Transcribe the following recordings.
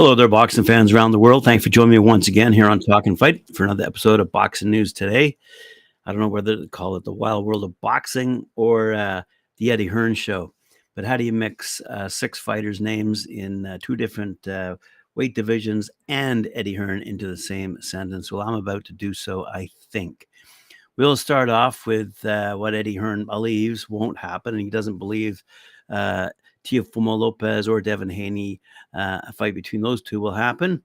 Hello there, boxing fans around the world. Thanks for joining me once again here on Talk and Fight for another episode of Boxing News Today. I don't know whether to call it the wild world of boxing or uh, the Eddie Hearn show, but how do you mix uh, six fighters' names in uh, two different uh, weight divisions and Eddie Hearn into the same sentence? Well, I'm about to do so, I think. We'll start off with uh, what Eddie Hearn believes won't happen, and he doesn't believe uh, Teofimo Lopez or Devin Haney, uh, a fight between those two will happen.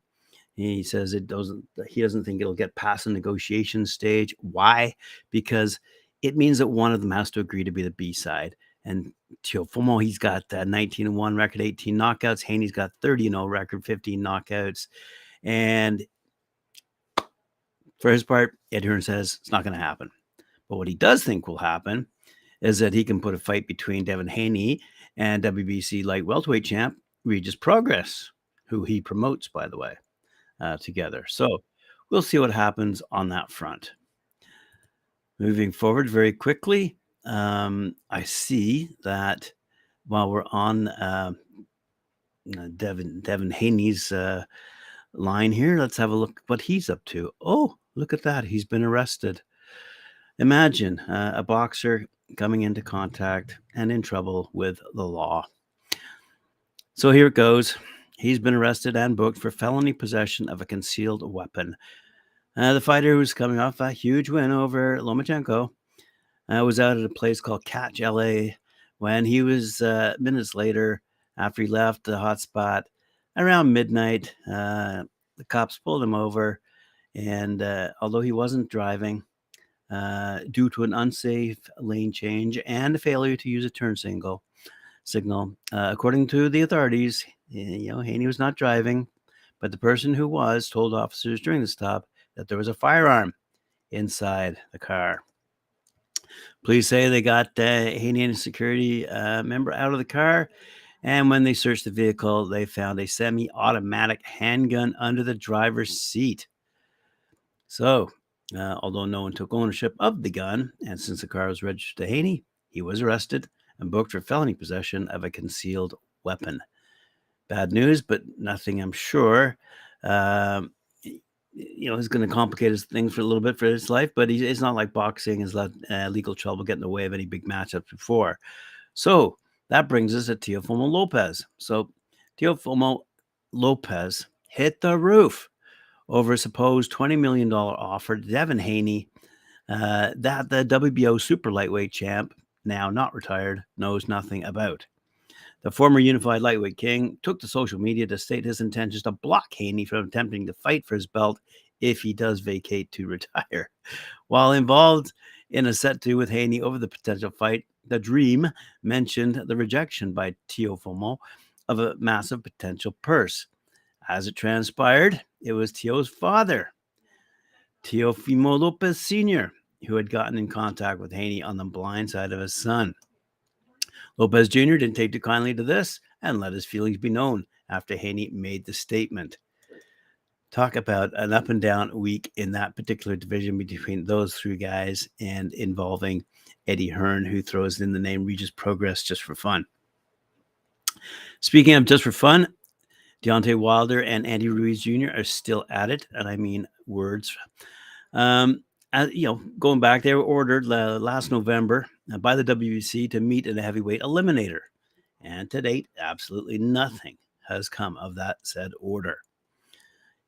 He says it doesn't. He doesn't think it'll get past the negotiation stage. Why? Because it means that one of them has to agree to be the B side. And Teofimo, he's got uh, 19 and one record, 18 knockouts. Haney's got 30 0 record, 15 knockouts. And for his part, Ed Hearn says it's not going to happen. But what he does think will happen is that he can put a fight between Devin Haney and WBC light welterweight champ Regis Prograis, who he promotes, by the way, uh, together. So we'll see what happens on that front. Moving forward very quickly, um, I see that while we're on uh, Devin Devin Haney's uh, line here, let's have a look what he's up to. Oh, look at that! He's been arrested. Imagine uh, a boxer coming into contact and in trouble with the law. So here it goes. He's been arrested and booked for felony possession of a concealed weapon. Uh, the fighter who's coming off a huge win over Lomachenko uh, was out at a place called Catch LA when he was uh, minutes later after he left the hotspot around midnight. Uh, the cops pulled him over, and uh, although he wasn't driving, uh, due to an unsafe lane change and a failure to use a turn signal. Signal, uh, according to the authorities, you know, Haney was not driving, but the person who was told officers during the stop that there was a firearm inside the car. Police say they got uh, Haney and a security uh, member out of the car. And when they searched the vehicle, they found a semi automatic handgun under the driver's seat. So uh, although no one took ownership of the gun, and since the car was registered to Haney, he was arrested and booked for felony possession of a concealed weapon. Bad news, but nothing I'm sure. Um, you know, is going to complicate his things for a little bit for his life, but he, it's not like boxing has let uh, legal trouble get in the way of any big matchups before. So that brings us to Teofimo Lopez. So Teofimo Lopez hit the roof over a supposed $20 million offer to Devin Haney uh, that the WBO super lightweight champ, now not retired, knows nothing about. The former unified lightweight king took to social media to state his intentions to block Haney from attempting to fight for his belt if he does vacate to retire. While involved in a set to with Haney over the potential fight, the Dream mentioned the rejection by Teofimo of a massive potential purse. As it transpired, it was Teo's father, Teofimo Lopez Sr., who had gotten in contact with Haney on the blind side of his son. Lopez Jr. didn't take too kindly to this and let his feelings be known after Haney made the statement. Talk about an up and down week in that particular division between those three guys and involving Eddie Hearn, who throws in the name Regis Prograis just for fun. Speaking of just for fun, Deontay Wilder and Andy Ruiz Jr. are still at it, and I mean words. Um, as, you know, going back, they were ordered uh, last November uh, by the WBC to meet in a heavyweight eliminator, and to date, absolutely nothing has come of that said order.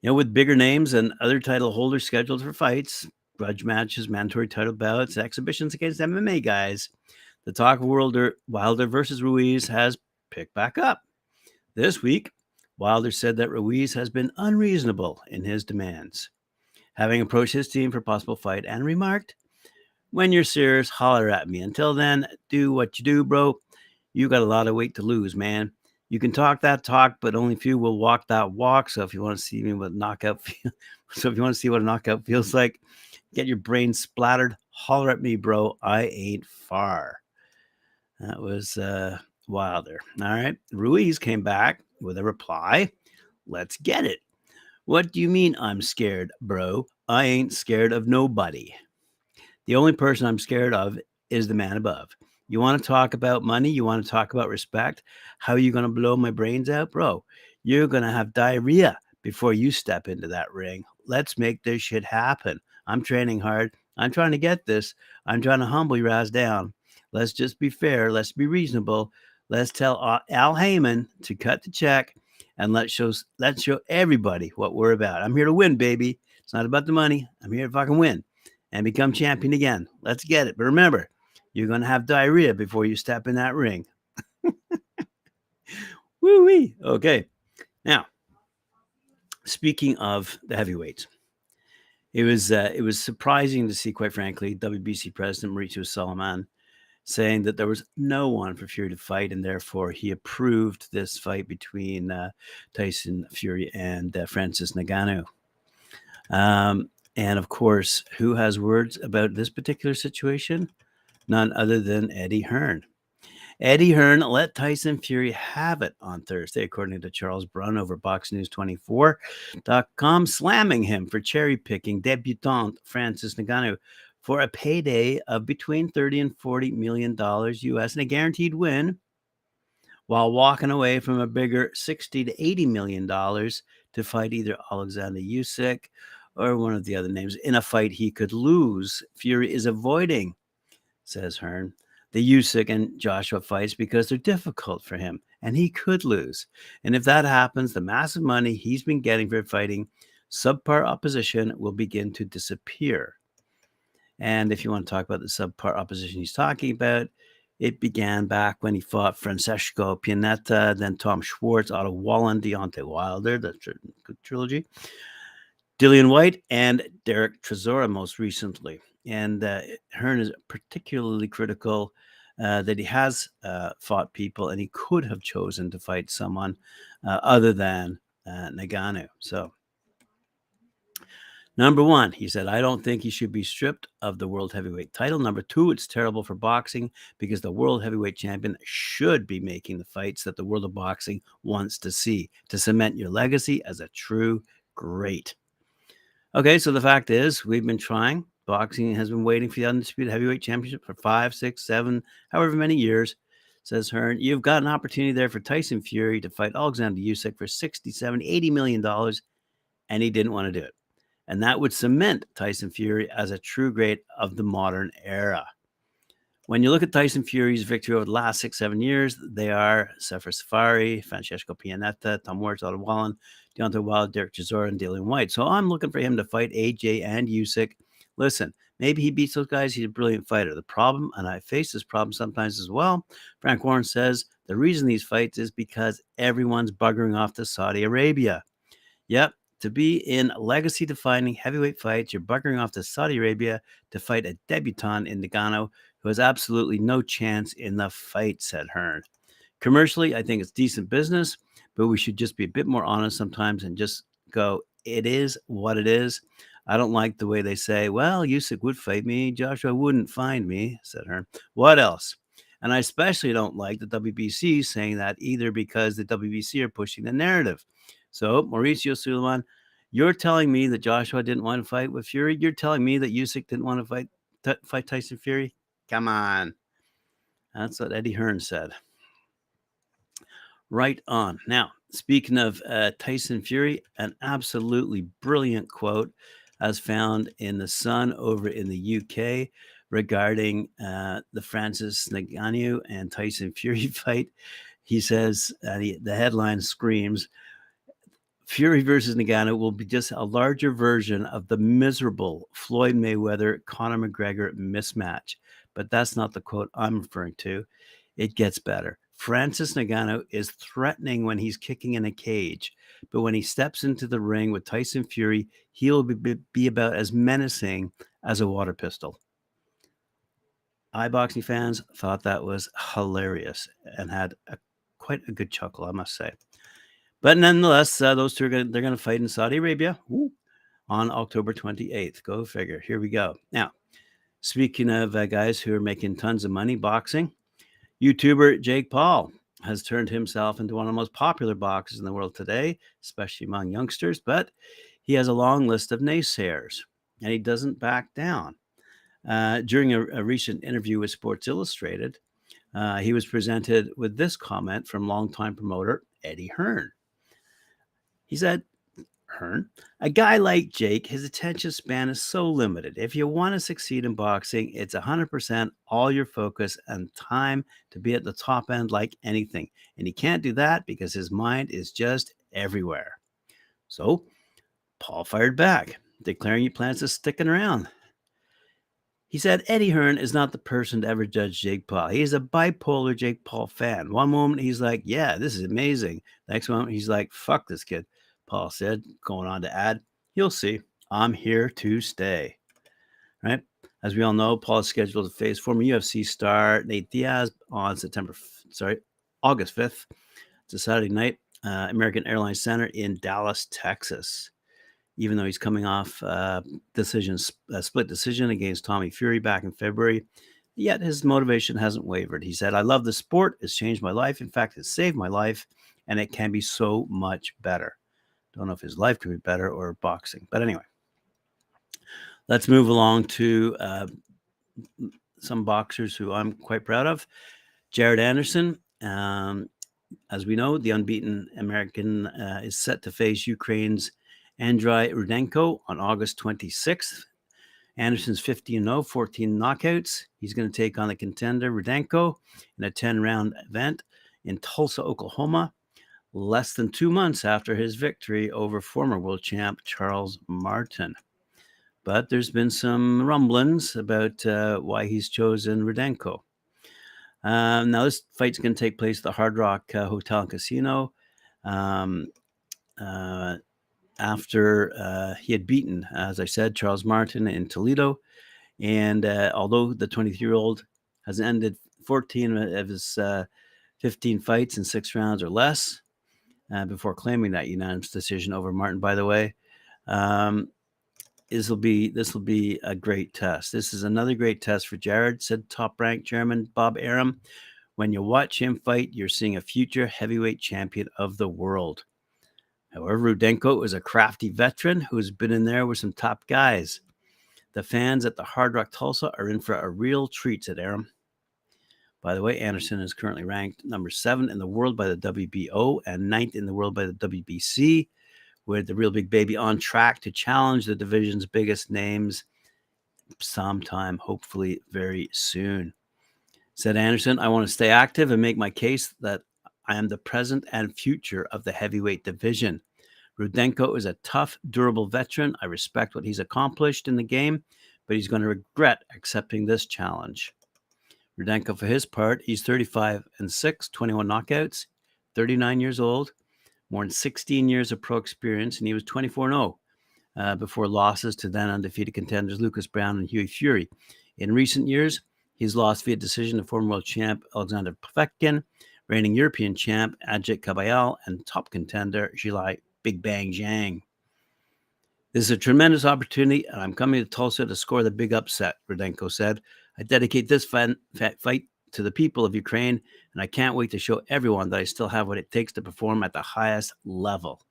You know, with bigger names and other title holders scheduled for fights, grudge matches, mandatory title bouts, exhibitions against MMA guys, the talk of Wilder, Wilder versus Ruiz has picked back up. This week, Wilder said that Ruiz has been unreasonable in his demands, having approached his team for possible fight and remarked, When you're serious, holler at me. Until then, do what you do, bro. You got a lot of weight to lose, man. You can talk that talk, but only few will walk that walk. So if you want to see me what knockout feel, so if you want to see what a knockout feels like, get your brain splattered, holler at me, bro. I ain't far. That was uh, Wilder. All right. Ruiz came back with a reply. Let's get it. What do you mean I'm scared, bro? I ain't scared of nobody. The only person I'm scared of is the man above. You want to talk about money? You want to talk about respect? How are you going to blow my brains out, bro? you're going to have diarrhea before you step into that ring. Let's make this shit happen. I'm training hard. I'm trying to get this. I'm trying to humble your ass down. Let's just be fair. Let's be reasonable. Let's tell Al Haymon to cut the check and let's show let's show everybody what we're about. I'm here to win, baby. It's not about the money. I'm here to fucking win and become champion again. Let's get it. But remember, you're gonna have diarrhea before you step in that ring. Woo wee. Okay. Now, speaking of the heavyweights, it was uh, it was surprising to see, quite frankly, WBC President Mauricio Sulaiman saying that there was no one for Fury to fight, and therefore he approved this fight between uh, Tyson Fury and uh, Francis Ngannou. Um, and of course, who has words about this particular situation? None other than Eddie Hearn. Eddie Hearn let Tyson Fury have it on Thursday, according to Charles Brun over BoxNews24.com, slamming him for cherry picking debutant Francis Ngannou for a payday of between 30 and 40 million dollars US and a guaranteed win while walking away from a bigger 60 to 80 million dollars to fight either Alexander Usyk or one of the other names in a fight he could lose. Fury is avoiding, says Hearn, the Usyk and Joshua fights because they're difficult for him and he could lose. And if that happens, the massive money he's been getting for fighting subpar opposition will begin to disappear. And if you want to talk about the subpart opposition he's talking about, it began back when he fought Francesco Pianeta, then Tom Schwarz, Otto Wallin, Deontay Wilder, the tr- trilogy, Dillian Whyte, and Derek Chisora most recently. And uh, Hearn is particularly critical uh, that he has uh, fought people and he could have chosen to fight someone uh, other than uh, Ngannou. So Number one, he said, I don't think he should be stripped of the world heavyweight title. Number two, it's terrible for boxing because the world heavyweight champion should be making the fights that the world of boxing wants to see to cement your legacy as a true great. Okay, so the fact is, we've been trying. Boxing has been waiting for the undisputed heavyweight championship for five, six, seven, however many years. Says Hearn, you've got an opportunity there for Tyson Fury to fight Alexander Usyk for 67, 80 million dollars, and he didn't want to do it and that would cement Tyson Fury as a true great of the modern era. When you look at Tyson Fury's victory over the last six, seven years, they are Sefer Seferi, Francesco Pianeta, Tom Schwarz, Otto Wallin, Deontay Wilder, Derek Chisora, and Dillian Whyte. So I'm looking for him to fight AJ and Usyk. Listen, maybe he beats those guys. He's a brilliant fighter. The problem, and I face this problem sometimes as well, Frank Warren says the reason these fights is because everyone's buggering off to Saudi Arabia. Yep, to be in legacy defining heavyweight fights, you're buggering off to Saudi Arabia to fight a debutant in Ngannou who has absolutely no chance in the fight, said Hearn. Commercially, I think it's decent business, but we should just be a bit more honest sometimes and just go, it is what it is. I don't like the way they say, well, Usyk would fight me, Joshua wouldn't find me, said Hearn. What else? And I especially don't like the WBC saying that either because the WBC are pushing the narrative. So, Mauricio Sulaiman, you're telling me that Joshua didn't want to fight with Fury. You're telling me that Usyk didn't want to fight t- fight Tyson Fury. Come on, that's what Eddie Hearn said. Right on. Now, speaking of uh, Tyson Fury, an absolutely brilliant quote as found in the Sun over in the UK regarding uh, the Francis Ngannou and Tyson Fury fight. He says, uh, he, the headline screams, Fury versus Ngannou will be just a larger version of the miserable Floyd Mayweather Conor McGregor mismatch. But that's not the quote I'm referring to. It gets better. Francis Ngannou is threatening when he's kicking in a cage, but when he steps into the ring with Tyson Fury, he'll be, be about as menacing as a water pistol. iBoxing fans thought that was hilarious and had a, quite a good chuckle, I must say. But nonetheless, uh, those two are going they're going to fight in Saudi Arabia on October 28th. Go figure. Here we go. Now, speaking of uh, guys who are making tons of money boxing, YouTuber Jake Paul has turned himself into one of the most popular boxers in the world today, especially among youngsters. But he has a long list of naysayers, and he doesn't back down. Uh, during a, a, recent interview with Sports Illustrated, uh, he was presented with this comment from longtime promoter Eddie Hearn. He said, Hearn, a guy like Jake, his attention span is so limited. If you want to succeed in boxing, it's 100% all your focus and time to be at the top end like anything. And he can't do that because his mind is just everywhere. So Paul fired back, declaring he plans to sticking around. He said Eddie Hearn is not the person to ever judge Jake Paul. He is a bipolar Jake Paul fan. One moment he's like, yeah, this is amazing. Next moment he's like, fuck this kid. Paul said, going on to add, You'll see, I'm here to stay. Right? As we all know, Paul is scheduled to face former UFC star Nate Diaz on September, sorry, August 5th. It's a Saturday night, uh, American Airlines Center in Dallas, Texas. Even though he's coming off uh, decision, a split decision against Tommy Fury back in February, yet his motivation hasn't wavered. He said, I love the sport. It's changed my life. In fact, it's saved my life, and it can be so much better. Don't know if his life could be better or boxing. But anyway, let's move along to uh, some boxers who I'm quite proud of. Jared Anderson. Um, as we know, the unbeaten American uh, is set to face Ukraine's Andriy Rudenko on August 26th. Anderson's 15 0, 14 knockouts. He's going to take on the contender Rudenko in a 10 round event in Tulsa, Oklahoma less than two months after his victory over former world champ Charles Martin. But there's been some rumblings about uh, why he's chosen Rudenko. Um, now, this fight's going to take place at the Hard Rock uh, Hotel and Casino um, uh, after uh, he had beaten, as I said, Charles Martin in Toledo. And uh, although the 23 year old has ended 14 of his uh, 15 fights in six rounds or less, uh, before claiming that unanimous decision over Martin. By the way, um, this will be this will be a great test. This is another great test for Jared," said Top Rank Chairman Bob Arum. When you watch him fight, you're seeing a future heavyweight champion of the world. However, Rudenko is a crafty veteran who's been in there with some top guys. The fans at the Hard Rock Tulsa are in for a real treat, said Arum. By the way, Anderson is currently ranked number seven in the world by the WBO and ninth in the world by the WBC, with the real big baby on track to challenge the division's biggest names sometime, hopefully very soon. Said Anderson, I want to stay active and make my case that I am the present and future of the heavyweight division. Rudenko is a tough, durable veteran. I respect what he's accomplished in the game, but he's going to regret accepting this challenge. Rudenko, for his part, he's 35 and 6, 21 knockouts, 39 years old, more than 16 years of pro experience, and he was 24 0 uh, before losses to then undefeated contenders Lucas Browne and Hughie Fury. In recent years, he's lost via decision to former world champ Alexander Povetkin, reigning European champ Agit Kabayel, and top contender Zhilei Big Bang Zhang. This is a tremendous opportunity, and I'm coming to Tulsa to score the big upset, Rudenko said. I dedicate this fight to the people of Ukraine, and I can't wait to show everyone that I still have what it takes to perform at the highest level.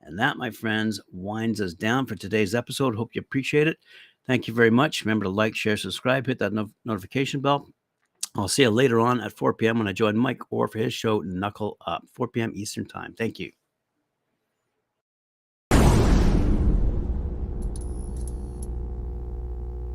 And that, my friends, winds us down for today's episode. Hope you appreciate it. Thank you very much. Remember to like, share, subscribe, hit that no- notification bell. I'll see you later on at 4 p.m. when I join Mike Orr for his show Knuckle Up, 4 p.m. Eastern Time. Thank you.